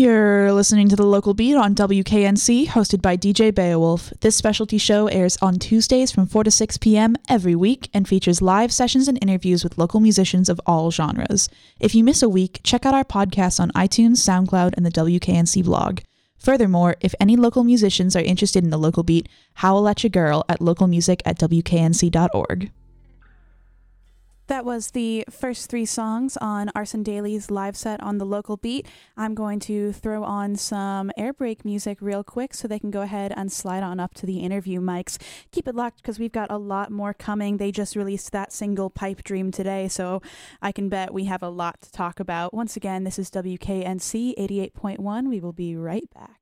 You're listening to the local beat on WKNC, hosted by DJ Beowulf. This specialty show airs on Tuesdays from 4 to 6 p.m. every week and features live sessions and interviews with local musicians of all genres. If you miss a week, check out our podcast on iTunes, SoundCloud, and the WKNC blog. Furthermore, if any local musicians are interested in the local beat, howl at your girl at localmusic at WKNC.org. That was the first three songs on Arson Daily's live set on the local beat. I'm going to throw on some air break music real quick so they can go ahead and slide on up to the interview mics. Keep it locked because we've got a lot more coming. They just released that single Pipe Dream today, so I can bet we have a lot to talk about. Once again, this is WKNC 88.1. We will be right back.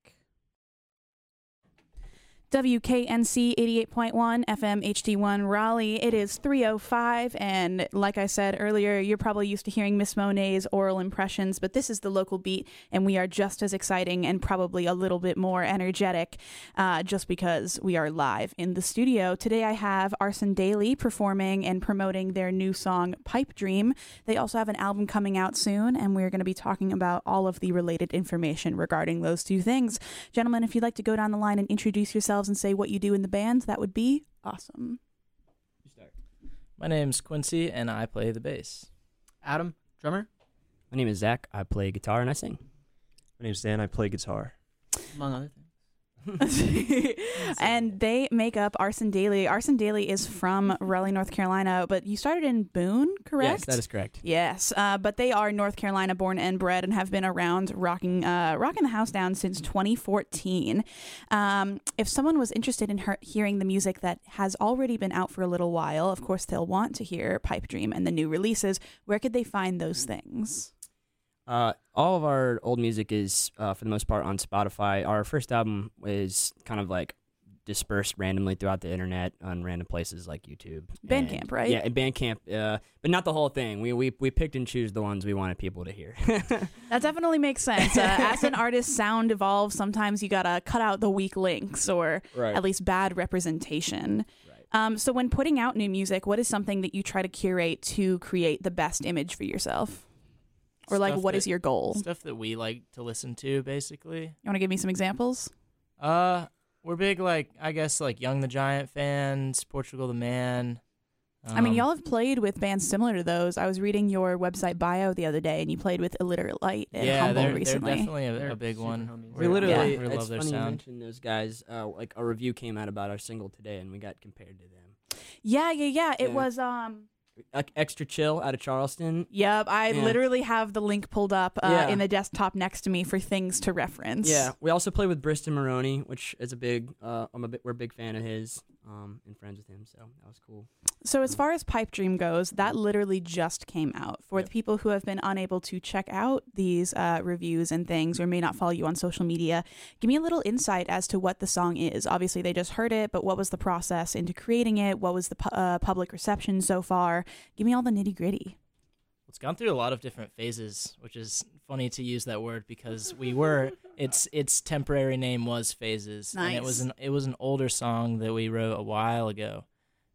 WKNC 88.1 FM HD1 Raleigh. It is 305 and like I said earlier, you're probably used to hearing Miss Monet's oral impressions, but this is the local beat and we are just as exciting and probably a little bit more energetic uh, just because we are live in the studio. Today I have Arson Daily performing and promoting their new song Pipe Dream. They also have an album coming out soon and we're going to be talking about all of the related information regarding those two things. Gentlemen, if you'd like to go down the line and introduce yourself and say what you do in the band, that would be awesome. My name's Quincy, and I play the bass. Adam, drummer. My name is Zach. I play guitar and I sing. My name's Dan. I play guitar. Among other things. and they make up Arson Daily. Arson Daily is from Raleigh, North Carolina, but you started in Boone, correct? Yes, that is correct. Yes, uh, but they are North Carolina born and bred and have been around rocking uh, rocking the house down since 2014. Um, if someone was interested in her- hearing the music that has already been out for a little while, of course they'll want to hear Pipe Dream and the new releases. Where could they find those things? Uh, all of our old music is, uh, for the most part, on Spotify. Our first album is kind of like dispersed randomly throughout the internet on random places like YouTube. Bandcamp, And- right? Yeah, and Bandcamp, uh, but not the whole thing. We, we we picked and choose the ones we wanted people to hear. That definitely makes sense. Uh, as an artist, sound evolves. Sometimes you gotta cut out the weak links or Right. at least bad representation. Right. Um, so, when putting out new music, what is something that you try to curate to create the best image for yourself? Or, like, Stuff what is your goal? Stuff that we like to listen to, basically. You want to give me some examples? Uh, we're big, like I guess, like Young the Giant fans, Portugal the Man. I mean, um, y'all have played with bands similar to those. I was reading your website bio the other day, and you played with Illiterate Light and yeah, Humble they're, they're definitely a, They're a big one. homies. we We're- literally, we it's love their funny you sound. mention those guys. Uh, like a review came out about our single today, and we got compared to them. yeah, yeah, yeah. It Yeah. was um. Extra chill out of Charleston. Yep, I Yeah. literally have the link pulled up uh, Yeah. in the desktop next to me for things to reference. Yeah, we also play with Briston Maroney, which is a big. Uh, I'm a bit. We're a big fan of his. Um, and friends with him, so that was cool. So as far as Pipe Dream goes, that literally just came out. For Yep. the people who have been unable to check out these uh, reviews and things, or may not follow you on social media, give me a little insight as to what the song is. Obviously, they just heard it, but what was the process into creating it? What was the pu- uh, public reception so far? Give me all the nitty gritty. It's gone through a lot of different phases, which is funny to use that word because we were its its temporary name was Phases, and it was an it was an older song that we wrote a while ago,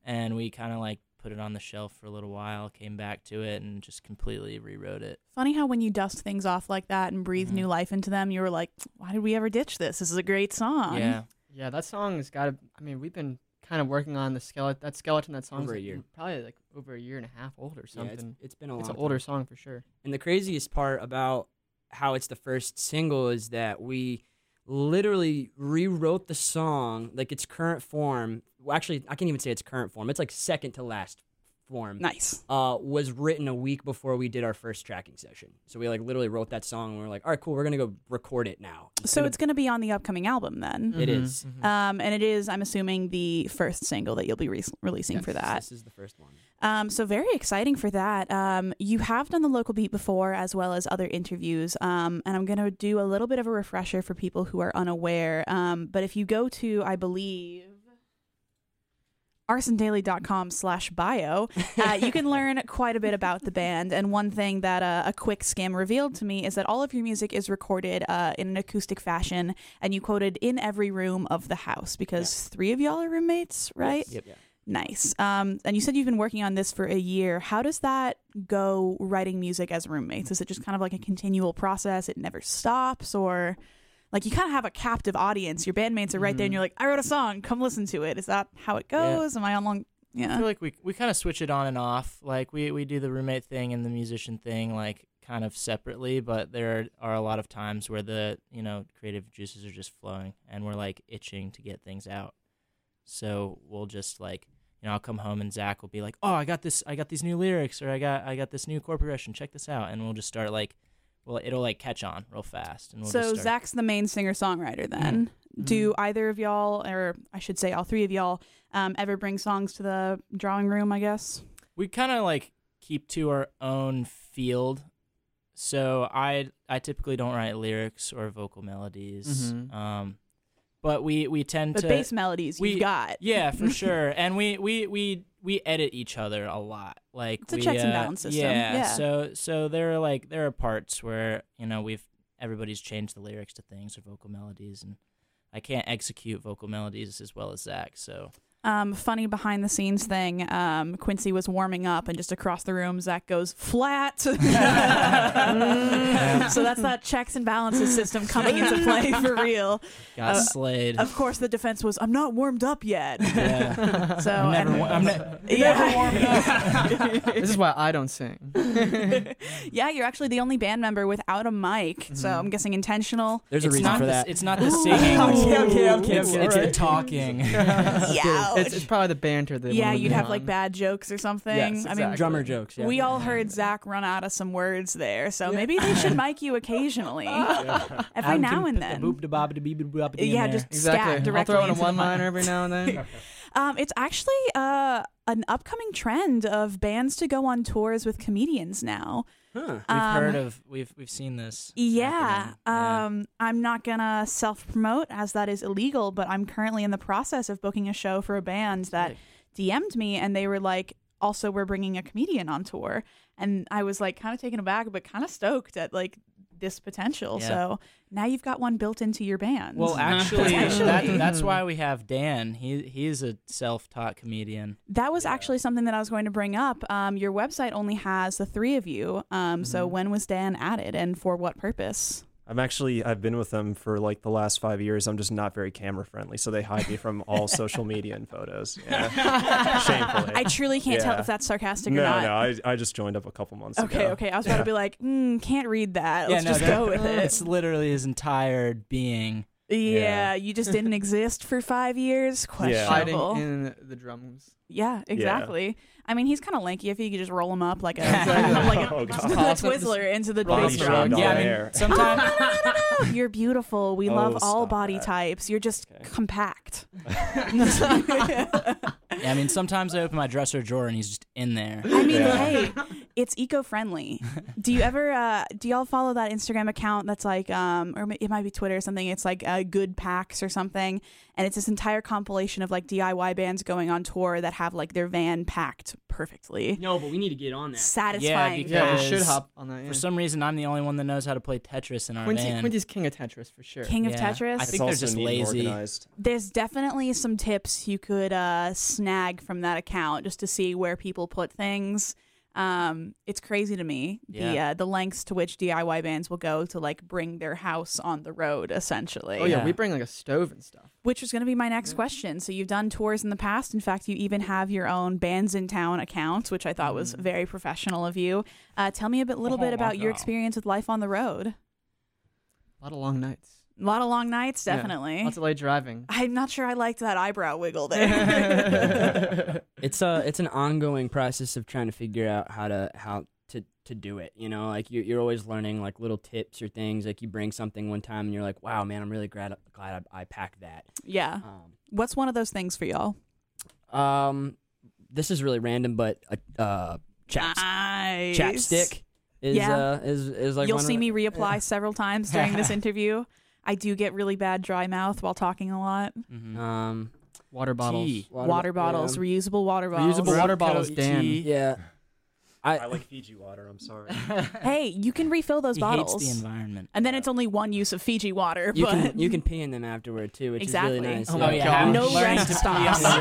and we kind of like put it on the shelf for a little while, came back to it, and just completely rewrote it. Funny how when you dust things off like that and breathe Mhm. new life into them, you were like, "Why did we ever ditch this? This is a great song." yeah, Yeah, that song has got to. I mean, we've been kind of working on the skeleton. That skeleton. That song, Over a year. Probably like over a year and a half old or Yeah, something. it's, it's been a it's an older song for sure. And the craziest part about how it's the first single is that we literally rewrote the song like its current form. Well, actually, I can't even say its current form. It's like second to last form. Nice. Uh, was written a week before we did our first tracking session. So we like literally wrote that song and we are like, all right, cool, we're gonna go record it now. So gonna- it's going to be on the upcoming album then. It Mhm, is. mhm. Um, and it is, I'm assuming, the first single that you'll be re- releasing for that. This is the first one. Um, so very exciting for that. Um, you have done the local beat before, as well as other interviews. Um, and I'm going to do a little bit of a refresher for people who are unaware. Um, but if you go to, I believe, arsondaily.com slash bio uh, you can learn quite a bit about the band and one thing that uh, a quick skim revealed to me is that all of your music is recorded uh, in an acoustic fashion and you quoted in every room of the house because three of y'all are roommates right Yep. Nice. Um, and you said you've been working on this for a year. How does that go writing music as roommates? Is it just kind of like a continual process? It never stops or like you kind of have a captive audience. Your bandmates are right there and Mhm. you're like, I wrote a song, come listen to it. Is that how it Yeah. goes? Am I on long Yeah. I yeah. feel like we we kind of switch it on and off. Like we we do the roommate thing and the musician thing like kind of separately, but there are a lot of times where the you know creative juices are just flowing and we're like itching to get things out. So we'll just like you know I'll come home and Zach will be like, oh I got this I got these new lyrics or I got I got this new chord progression. Check this out, and we'll just start like well it'll like catch on real fast. And we'll so just Zach's the main singer songwriter then. Do either of y'all, or I should say all three of y'all, um, ever bring songs to the drawing room, I guess? we kind of like keep to our own field. So I I typically don't write lyrics or vocal melodies. Mhm. Um, but we we tend But to bass melodies we- you've got. yeah for sure, and we we we we edit each other a lot. Like It's a we, checks and uh, balance system, Yeah, yeah. So so there are like there are parts where you know we've everybody's changed the lyrics to things or vocal melodies and. I can't execute vocal melodies as well as Zach, so Um, funny behind the scenes thing. Um, Quincy was warming up, and just across the room, Zach goes flat. so that's that checks and balances system coming into play for real. got Uh, slayed. Of course, the defense was, "I'm not warmed up yet." yeah. So I'm never, and- wa- I'm ne- yeah. this is why I don't sing. yeah, you're actually the only band member without a mic, so Mhm. I'm guessing intentional. There's a it's reason not for the, that. It's not the singing. Okay, okay, okay, It's, okay, it's the talking. Yeah. It's, it's probably the banter that. yeah, you'd have on. like bad jokes or something. Yes, I mean. Drummer jokes. Yeah. we all heard Zach run out of some words there, so maybe they should mic you occasionally, every Adam now and put the then. boop da bob da beep boop Yeah, there. just Exactly. scat I'll throw in a one-liner every now and then. Um, it's actually uh, an upcoming trend of bands to go on tours with comedians now. Huh. We've heard Um, of we've we've seen this. Yeah. happening. Yeah. Um, I'm not gonna self promote as that is illegal, but I'm currently in the process of booking a show for a band that DM'd me and they were like, also, we're bringing a comedian on tour. And I was like, kind of taken aback, but kind of stoked at like this potential. Yeah. So now you've got one built into your band. Well, actually, that, that's why we have Dan. He he's a self-taught comedian. That was actually something that I was going to bring up. Um, your website only has the three of you. Um, So Mm-hmm. when was Dan added and for what purpose? I'm actually I've been with them for like the last five years. I'm just not very camera friendly, so they hide me from all social media and photos. Yeah. Shamefully. I truly can't tell if that's sarcastic no, or not. no, I, I just joined up a couple months Okay, ago. okay. okay. I was about to be like, mm, can't read that. Let's just go with it. It's literally his entire being. Yeah, Yeah. you just didn't exist for five years. Yeah. Hiding Questionable. in the drums. Yeah, exactly. I mean, he's kind of lanky. If you could just roll him up like a Exactly. like a, Oh, the God. Toss him- Twizzler into the Roll bass drum. shrugged Yeah, I on mean, air. sometimes No, you're beautiful. We Oh, love all stop body that. types. You're just Okay. compact. yeah, I mean sometimes I open my dresser drawer and he's just in there. I mean, Yeah. hey, it's eco-friendly. Do you ever uh do y'all follow that Instagram account that's like um or it might be Twitter or something. It's like uh, good packs or something and it's this entire compilation of like DIY bands going on tour that have like their van packed perfectly. No, but we need to get on that. Satisfying. because- Yeah, we should hop on that. Yeah. For some reason, I'm the only one that knows how to play Tetris in our Quincy, van. Quincy's king of Tetris for sure. King of Tetris. I It's think they're just neat lazy. Organized. There's definitely some tips you could uh, snag from that account just to see where people put things. Um, it's crazy to me the Yeah. uh, the lengths to which DIY bands will go to like bring their house on the road, essentially. Oh yeah, Yeah. we bring like a stove and stuff. Which was going to be my next question. So you've done tours in the past. In fact, you even have your own Bandsintown account, which I thought was very professional of you. Uh, tell me a bit, little Oh bit my about your God. experience with life on the road. A lot of long nights. A lot of long nights, Yeah, definitely. Lots of late driving. I'm not sure I liked that eyebrow wiggle there. it's a it's an ongoing process of trying to figure out how to how to to do it you know like you're, you're always learning like little tips or things like you bring something one time and you're like wow man i'm really glad glad i, I packed that yeah. What's one of those things for y'all? um um this is really random but a uh chaps- Nice. chapstick is Yeah. uh is is like You'll one see the- me reapply several times during this interview. I do get really bad dry mouth while talking a lot. Mhm. um Water bottles. Tea. Water, bottles, yeah. reusable water bottles. Reusable water bottles, Coat Dan. yeah I, I like Fiji water. I'm sorry. Hey, you can refill those he bottles. hates the environment. and then it's only one use of Fiji water, you but can you can pee in them afterward too which Exactly. is really nice Oh yeah. my God. No learning rest stops.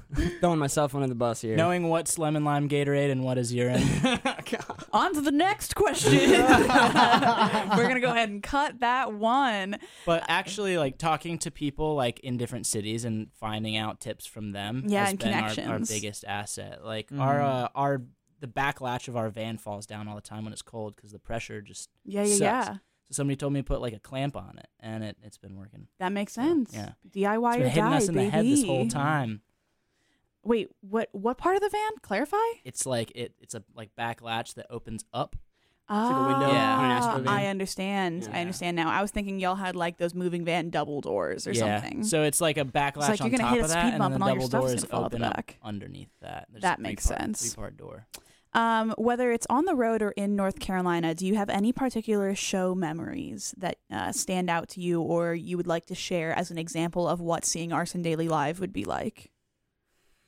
pee on the road. yeah. Throwing myself under the bus here. Knowing what's lemon lime Gatorade and what is urine. On to the next question. We're gonna go ahead and cut that one. But actually, like talking to people like in different cities and finding out tips from them Yeah, has and been our, our biggest asset. Like our Mhm. uh, our the back latch of our van falls down all the time when it's cold because the pressure just. Yeah, yeah, Sucks. yeah. So somebody told me to put like a clamp on it, and it it's been working. That makes So, sense. yeah. DIY It's or been hitting die, us in baby. the head this whole time. Wait, what? What part of the van? Clarify. It's like it it's a like back latch that opens up. Ah, like a window Yeah. on an Astro van. I understand. I understand now. I was thinking y'all had like those moving van double doors or yeah. something. So it's like a back It's latch like on you're gonna top hit a of speed that, and bump and the all your double stuff's doors fall out the up back. underneath that. There's That makes three-part- sense. Three-part door. Um, whether it's on the road or in North Carolina, do you have any particular show memories that uh, stand out to you, or you would like to share as an example of what seeing Arson Daily live would be like?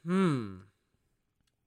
Hmm.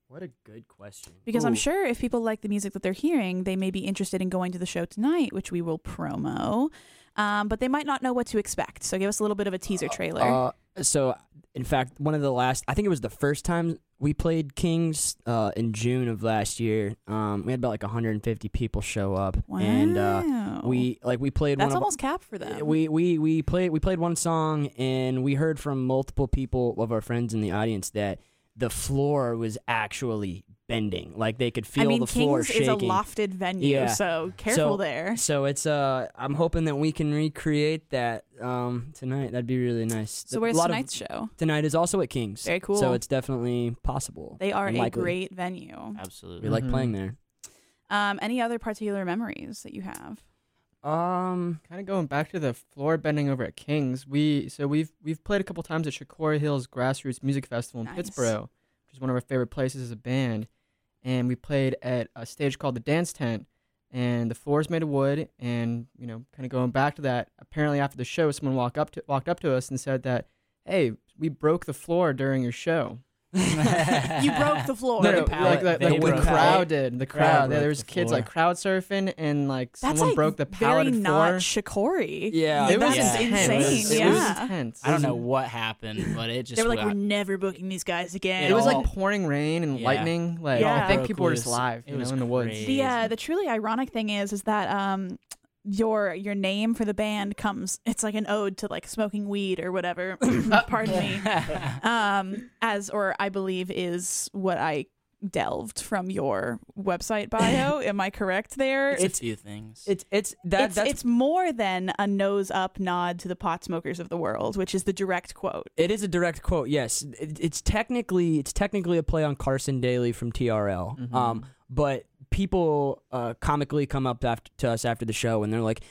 What a good question. Because I'm sure if people like the music that they're hearing, they may be interested in going to the show tonight, which we will promo. Um, but they might not know what to expect. So give us a little bit of a teaser trailer. Uh, so, in fact, one of the last, I think it was the first time we played Kings uh, in June of last year. Um, we had about like 150 people show up, wow. and uh, we like we played that's one of almost cap for them. we we we played we played one song, and we heard from multiple people of our friends in the audience that the floor was actually bending, like they could feel I mean, the floor Kings shaking. is a lofted venue, Yeah. so careful So- there. So it's uh, I'm hoping that we can recreate that um tonight. That'd be really nice. So A where's lot of- tonight's show? tonight is also at Kings. Very cool. So it's definitely possible. They are a likely. great venue. Absolutely. We like Mhm. playing there. Um, any other particular memories that you have? Um, Kind of going back to the floor bending over at Kings. We so we've we've played a couple times at Shakori Hills Grassroots Music Festival in Nice. Pittsboro, which is one of our favorite places as a band. And we played at a stage called the Dance Tent, and the floor is made of wood. And you know, kind of going back to that. Apparently, after the show, someone walked up to walked up to us and said that, "Hey, we broke the floor during your show." You broke the floor. No, the no, pallet- like the, they the, the the crowd pallet. did. The Crowd crowd. broke there was the kids floor. like crowd surfing, and like That's someone like broke the very pallet not floor. Shakori. Yeah. it was that's Yeah. insane. It was yeah. intense. I don't know what happened, but it just they were like, got- "We're never booking these guys again." It was like pouring rain and Yeah. lightning. Like Yeah. I think broke people were just loose. live, It you know, was in the woods. crazy. the uh, the truly ironic thing is is that um your your name for the band comes it's like an ode to like smoking weed or whatever pardon me um as or i believe is what i delved from your website bio am i correct there it's, It's- a few things. it's it's that it's, that's it's more than a nose up nod to the pot smokers of the world which is the direct quote It is a direct quote. Yes, it, it's technically it's technically a play on Carson Daly from TRL. Mhm. Um, but people uh, comically come up after, to us after the show and they're like,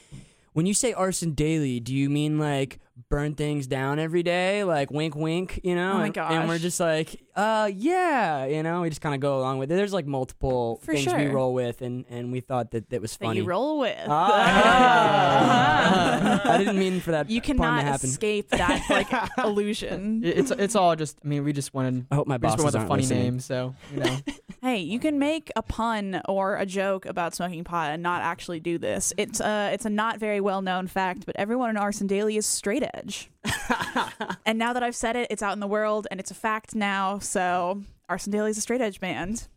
"When you say arson daily, do you mean like burn things down every day, like wink, wink?" You know? Oh my and, and we're just like, "Uh, yeah," you know. We just kind of go along with it. There's like multiple For things we roll with, and and we thought that that was that funny. you roll with Ah. I didn't mean for that you cannot to happen. escape that like illusion It's it's all just. I mean, we just wanted. I hope my We just bosses went with a aren't funny listening. name, so you know. Hey, you can make a pun or a joke about smoking pot and not actually do this. It's uh it's a not very well known fact, but everyone in Arson Daily is straight edge. and now that I've said it, it's out in the world and it's a fact now. So Arson Daily is a straight edge band.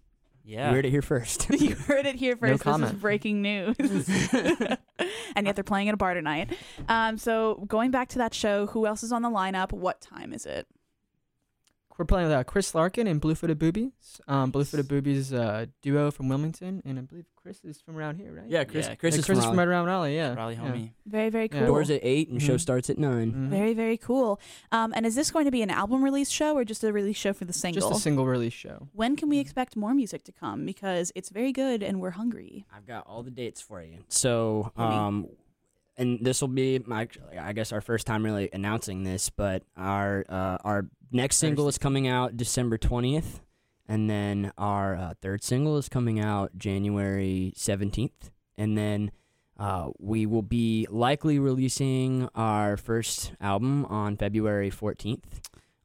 yeah. You heard it here first. you heard it here first. this is breaking news. and yet they're playing at a bar tonight. Um, so going back to that show, who else is on the lineup? What time is it? We're playing with uh, Chris Larkin and Bluefooted Boobies. Um, Bluefooted Boobies uh, duo from Wilmington, and I believe Chris is from around here, right? Yeah, Chris. Yeah, Chris Yeah, is Chris from is from right around Raleigh. Yeah, Raleigh yeah. homie. Very, very Yeah. cool. Doors at eight and show Mhm. starts at 9 Mhm. Very, very cool. Um, and is this going to be an album release show or just a release show for the single? Just a single release show. when can we expect more music to come? Because it's very good and we're hungry. I've got all the dates for you. So, Hit me. um, and this will be my, I guess, our first time really announcing this, but our uh, our next single is coming out December twentieth, and then our uh, third single is coming out January seventeenth, and then. Uh, we will be likely releasing our first album on February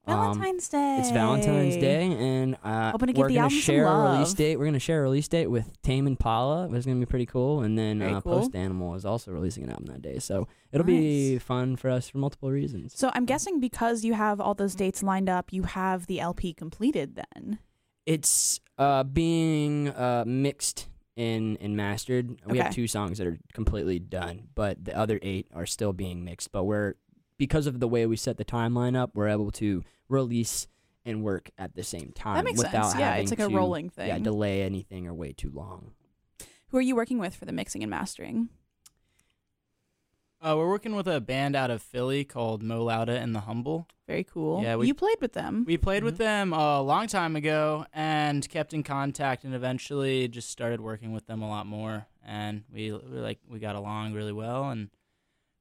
14th. Um, Valentine's Day. It's Valentine's Day, and uh, Hoping to give we're the gonna album some share a release love. date. We're gonna share a release date with Tame Impala, is gonna be pretty cool. And then Very uh, cool. Post Animal is also releasing an album that day, so it'll be Nice. fun for us for multiple reasons. So I'm guessing because you have all those dates lined up, you have the LP completed then. It's uh, being uh, mixed and and mastered. We have Okay. two songs that are completely done, but the other eight are still being mixed. But we're because of the way we set the timeline up, we're able to release and work at the same time That makes without sense. Yeah, having it's like a to, rolling thing. Yeah, delay anything or wait too long. Who are you working with for the mixing and mastering? Uh, we're working with a band out of Philly called Mo Lowda and the Humble. Very cool. Yeah, we- you played with them. We played with Mhm. them a long time ago and kept in contact, and eventually just started working with them a lot more. And we, we like we got along really well, and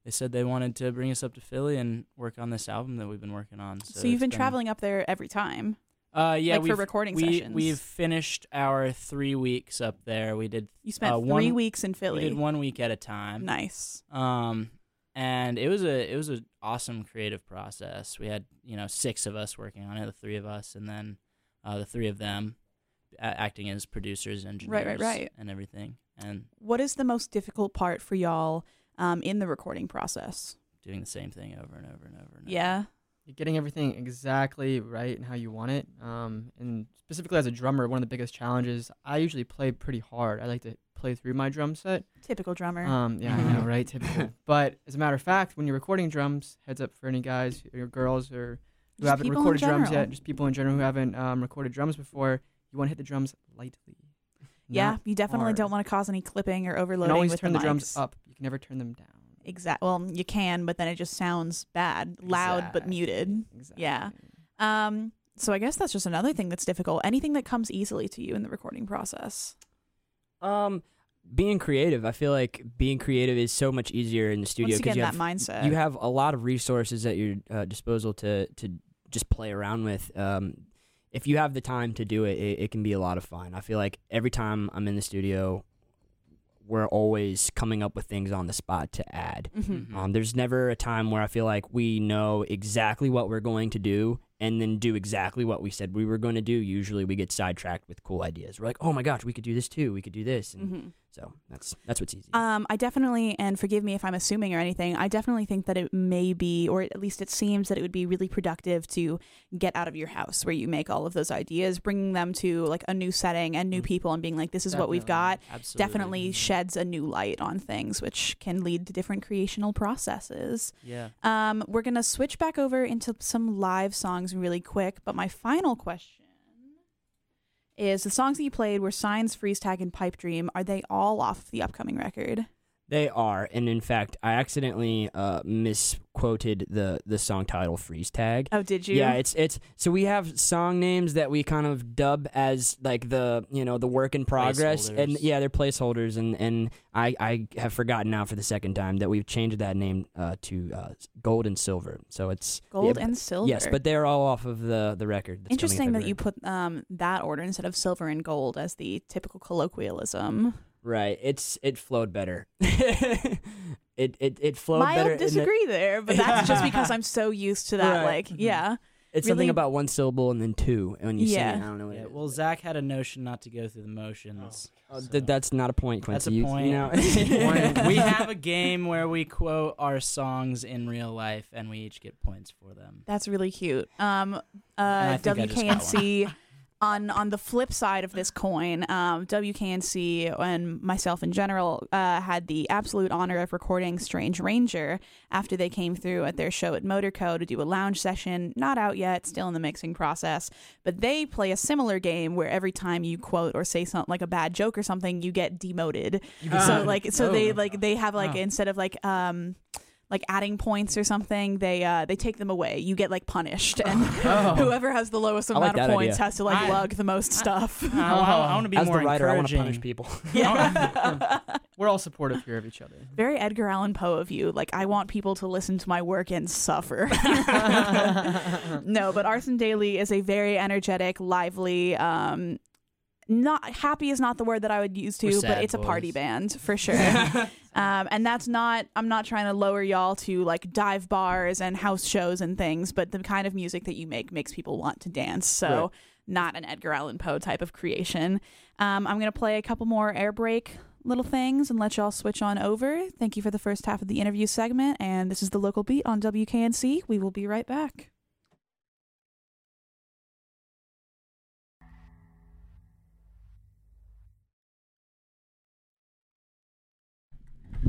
they said they wanted to bring us up to Philly and work on this album that we've been working on. So, so you've it's been traveling up there every time, Uh, yeah, like for recording we, sessions. we've finished our three weeks up there. We did you spent uh, three one- weeks in Philly. we did one week at a time. Nice. Um, and it was a it was an awesome creative process. We had you know six of us working on it, the three of us, and then uh, the three of them acting as producers, engineers, Right, right, right. and everything, and What is the most difficult part for y'all um, in the recording process? doing the same thing over and over and over. And over. Yeah. You're getting everything exactly right and how you want it. Um, and specifically as a drummer, one of the biggest challenges, I usually play pretty hard. I like to play through my drum set. Typical drummer. Um, yeah, I know, right? Typical. But as a matter of fact, when you're recording drums, heads up for any guys or girls or who Just haven't recorded drums yet, just people in general who haven't um, recorded drums before, you want to hit the drums lightly. yeah, you definitely hard. don't want to cause any clipping or overloading can always with turn the, the, drums up. You can never turn them down. Exact. Well, you can, but then it just sounds bad, loud but muted. Exactly. Yeah. Um. So I guess that's just another thing that's difficult. Anything that comes easily to you in the recording process. Um, being creative, I feel like being creative is so much easier in the studio Once you get in that have mindset, you have a lot of resources at your uh, disposal to to just play around with. Um, if you have the time to do it, it, it can be a lot of fun. I feel like every time I'm in the studio, we're always coming up with things on the spot to add. Mhm. Mhm. Um, there's never a time where I feel like we know exactly what we're going to do and then do exactly what we said we were going to do. Usually, we get sidetracked with cool ideas. We're like, "Oh my gosh, we could do this too. We could do this." And Mhm. so that's that's what's easy. Um, I definitely, and forgive me if I'm assuming or anything, I definitely think that it may be, or at least it seems that it would be really productive to get out of your house where you make all of those ideas, bringing them to like a new setting and new Mm. people and being like, this is what we've got. Definitely. Absolutely. Definitely sheds a new light on things, which can lead to different creational processes. Yeah. Um, we're gonna switch back over into some live songs really quick, but my final question is: the songs that you played were "Signs," "Freeze Tag," and "Pipe Dream." Are they all off the upcoming record? They are, and in fact, I accidentally uh, misquoted the the song title "Freeze Tag." Oh, did you? Yeah, it's it's so we have song names that we kind of dub as like the you know the work in progress, and yeah, they're placeholders, and and I I have forgotten now for the second time that we've changed that name uh, to uh, Gold and Silver. So it's gold yeah, and silver. Yes, but they're all off of the the record. that's in Interesting that you put um, that order instead of silver and gold as the typical colloquialism. Right. It's it flowed better. it it it flowed better. Mild in the- disagree there, but that's just because I'm so used to that. Right. Like, yeah, it's really- something about one syllable and then two, and when you Yeah. sing it, I don't know. What Yeah, it is. well, Zach had a notion not to go through the motions. Uh, so- th- that's not a point, That's Quincy. a You- point. You know? We have a game where we quote our songs in real life, and we each get points for them. that's really cute. Um, I uh, think I just got WKNC. On on the flip side of this coin, um, WKNC and myself in general uh, had the absolute honor of recording Strange Ranger after they came through at their show at Motorco to do a lounge session. Not out yet, still in the mixing process. But they play a similar game where every time you quote or say something like a bad joke or something, you get demoted. so like so they oh. like they have like Oh. instead of like um like adding points or something they uh they take them away you get like punished and Oh. whoever has the lowest I like amount of points idea. has to like I- lug the most stuff Uh, I, want to be As more the writer, I want to encouraging. punish people. yeah We're all supportive here of each other. very edgar allan poe of you like i want people to listen to my work and suffer no but arson daily is a very energetic lively um not happy is not the word that I would use to, but it's a party band for sure. um, and that's not. I'm not trying to lower y'all to like dive bars and house shows and things, but the kind of music that you make makes people want to dance. So. Right. Not an Edgar Allan Poe type of creation. Um, I'm gonna play a couple more air break little things and let y'all switch on over. Thank you for the first half of the interview segment, and this is the local beat on WKNC. We will be right back.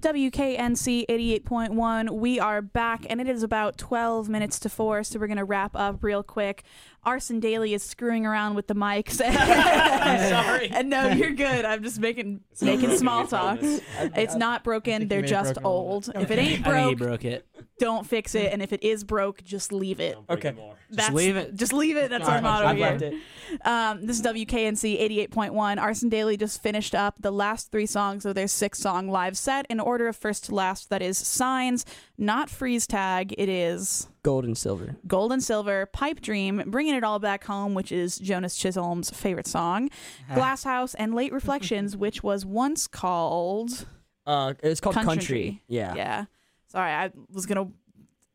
WKNC 88.1. We are back, and it is about 12 minutes to 4, so we're going to wrap up real quick. Arson Daily is screwing around with the mics. sorry. And no, you're good. I'm just making making small talk. It's not broken. They're you may have just broken old. bit. If it ain't I think broke, broke it. don't fix it. And if it is broke, just leave it. Okay. That's, leave it. Just leave it. That's All our right, motto I've here. left it. Um, this is WKNC 88.1. Arson Daily just finished up the last three songs of their six song live set in order of first to last. That is Signs, not Freeze Tag. It is Gold and silver. Gold and Silver, Pipe Dream, Bringing It All Back Home, which is Jonas Chisholm's favorite song, Glass House, and Late Reflections, which was once called. Uh, it's called Country. country. Yeah. Yeah. Sorry, I was going to.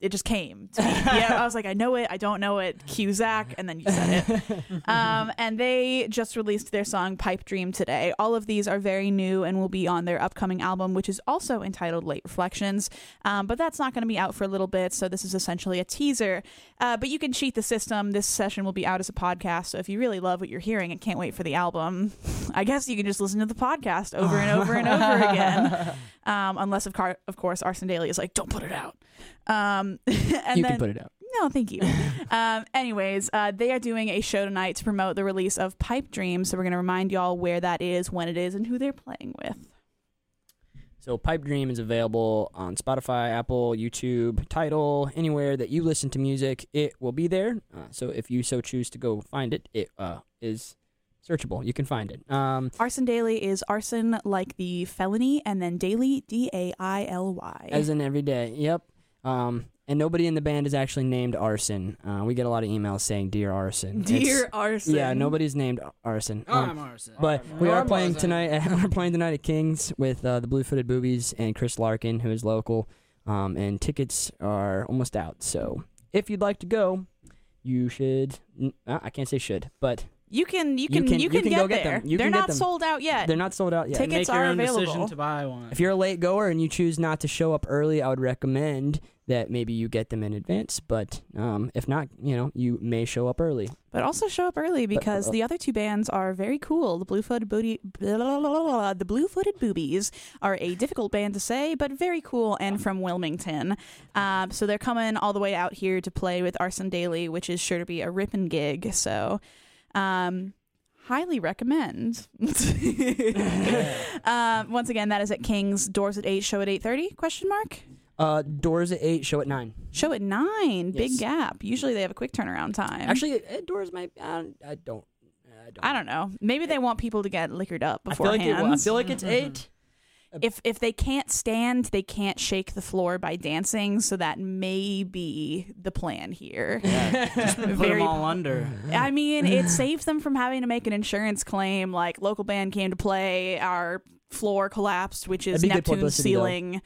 It just came. To me. yeah, I was like, I know it, I don't know it. Cue Zach, and then you said it. um, and they just released their song Pipe Dream today. All of these are very new and will be on their upcoming album, which is also entitled Late Reflections. Um, but that's not going to be out for a little bit, so this is essentially a teaser. Uh, but you can cheat the system. This session will be out as a podcast, so if you really love what you're hearing and can't wait for the album, I guess you can just listen to the podcast over and over and over again. Um, unless, of, car- of course, Arson Daily is like, don't put it out. Um, and you then, can put it out. no, thank you. um, anyways, uh, they are doing a show tonight to promote the release of Pipe Dream. So we're going to remind y'all where that is, when it is, and who they're playing with. So Pipe Dream is available on Spotify, Apple, YouTube, Tidal, anywhere that you listen to music. It will be there. Uh, so if you so choose to go find it, it uh, is searchable. You can find it. Um, Arson Daily is arson like the felony, and then daily D A I L Y. as in every day. Yep. Um, and nobody in the band is actually named Arson. Uh, we get a lot of emails saying "Dear Arson." Dear It's- Arson. Yeah, nobody's named Arson. Oh, Um, I'm Arson. But we Oh, are I'm playing Arson. tonight. we're playing tonight at Kings with uh, the Blue Footed Boobies and Chris Larkin, who is local. Um, and tickets are almost out. So if you'd like to go, you should. n- uh, I can't say should, but You can you You can can- you you can, can get go get there. them. You They're can get not them. sold out yet. they're not sold out yet. Tickets Make your are own available. decision to buy one. If you're a late goer and you choose not to show up early, I would recommend that maybe you get them in advance. But um, if not, you know, you may show up early. But also show up early because uh, the other two bands are very cool. The Blue Footed Booty, blah, blah, blah, blah, blah. the Blue Footed Boobies are a difficult band to say, but very cool and from Wilmington. Um, so they're coming all the way out here to play with Arson Daily, which is sure to be a ripping gig. So, um, highly recommend. um, once again, that is at King's. Doors at eight, show at eight thirty? Question mark. Uh, doors at eight, show at nine. Show at nine. Big gap. Usually they have a quick turnaround time. Actually, uh, doors might. I don't. I don't. I don't know. Maybe they want people to get liquored up I feel like beforehand. it, I feel like it's eight. If if they can't stand, they can't shake the floor by dancing. So that may be the plan here. Put them Very- all under. I mean, it saves them from having to make an insurance claim. Like local band came to play, our floor collapsed, which is That'd be good Neptune's publicity, though. ceiling.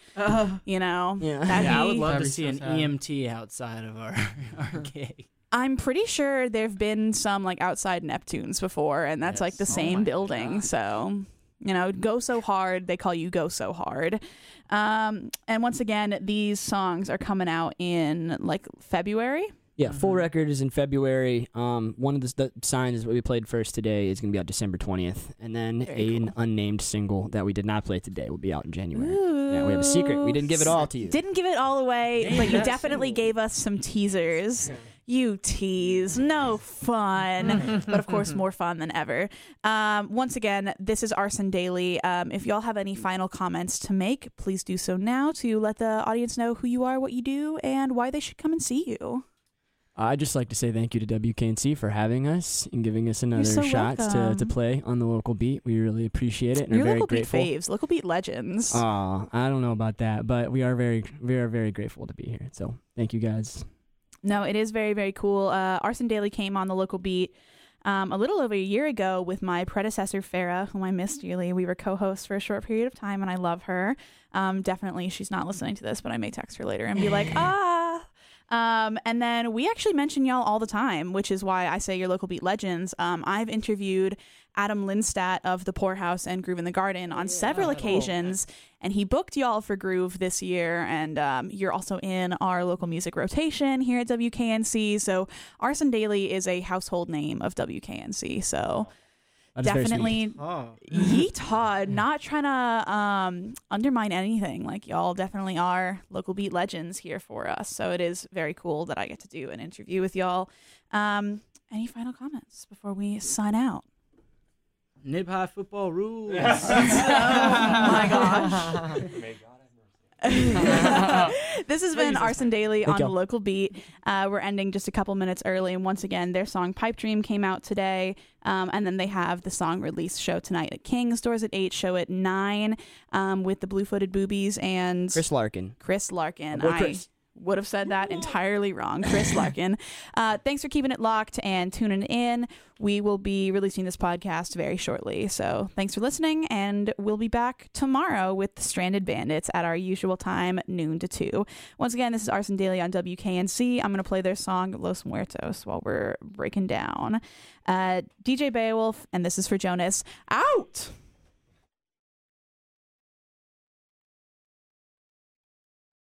You know, Yeah. That'd yeah, I would love That'd to see so an sad. EMT outside of our our gig. I'm pretty sure there've been some like outside Neptunes before, and that's like the Yes. Oh same building. God. So, you know, go so hard, they call you go so hard. Um, and once again, these songs are coming out in like February. Yeah, full Mhm. record is in February. Um, one of the, the signs that we played first today is going to be out December twentieth, and then Very an cool. unnamed single that we did not play today will be out in January. Yeah, we have a secret. We didn't give it all to you. Didn't give it all away, Dang, but you definitely cool. gave us some teasers. You tease. No fun. but of course, more fun than ever. Um, once again, this is Arson Daily. Um, if y'all have any final comments to make, please do so now to let the audience know who you are, what you do, and why they should come and see you. I'd just like to say thank you to WKNC for having us and giving us another so shot to, to play on the local beat. We really appreciate it and Your are very local grateful. beat faves, local beat legends. Aw, I don't know about that, but we are very, we are very grateful to be here. So thank you guys. No, it is very, very cool. Uh, Arson Daily came on the local beat um, a little over a year ago with my predecessor, Farah, whom I miss dearly. We were co hosts for a short period of time, and I love her. Um, definitely, she's not listening to this, but I may text her later and be like, ah. Um, and then we actually mention y'all all the time, which is why I say your local beat legends. Um, I've interviewed Adam Lindstadt of The Poorhouse and Groove in the Garden on several occasions, and he booked y'all for Groove this year. And um, you're also in our local music rotation here at WKNC. So Arson Daily is a household name of WKNC. So definitely Oh. yeet not trying to um, undermine anything. Like y'all definitely are local beat legends here for us. So it is very cool that I get to do an interview with y'all. Um, any final comments before we sign out? Nib high football rules. this has been Arson Daily on the local beat. Uh, we're ending just a couple minutes early, and once again, their song "Pipe Dream" came out today, um, and then they have the song release show tonight at King's. Doors at eight, show at nine, um, with the Blue Footed Boobies and Chris Larkin. Chris Larkin. I Chris. Would have said that entirely wrong. Chris Larkin. Uh, thanks for keeping it locked and tuning in. We will be releasing this podcast very shortly. So thanks for listening, and we'll be back tomorrow with the Stranded Bandits at our usual time, noon to 2. Once again, this is Arson Daily on WKNC. I'm going to play their song Los Muertos while we're breaking down. Uh, DJ Beowulf, and this is for Jonas. Out!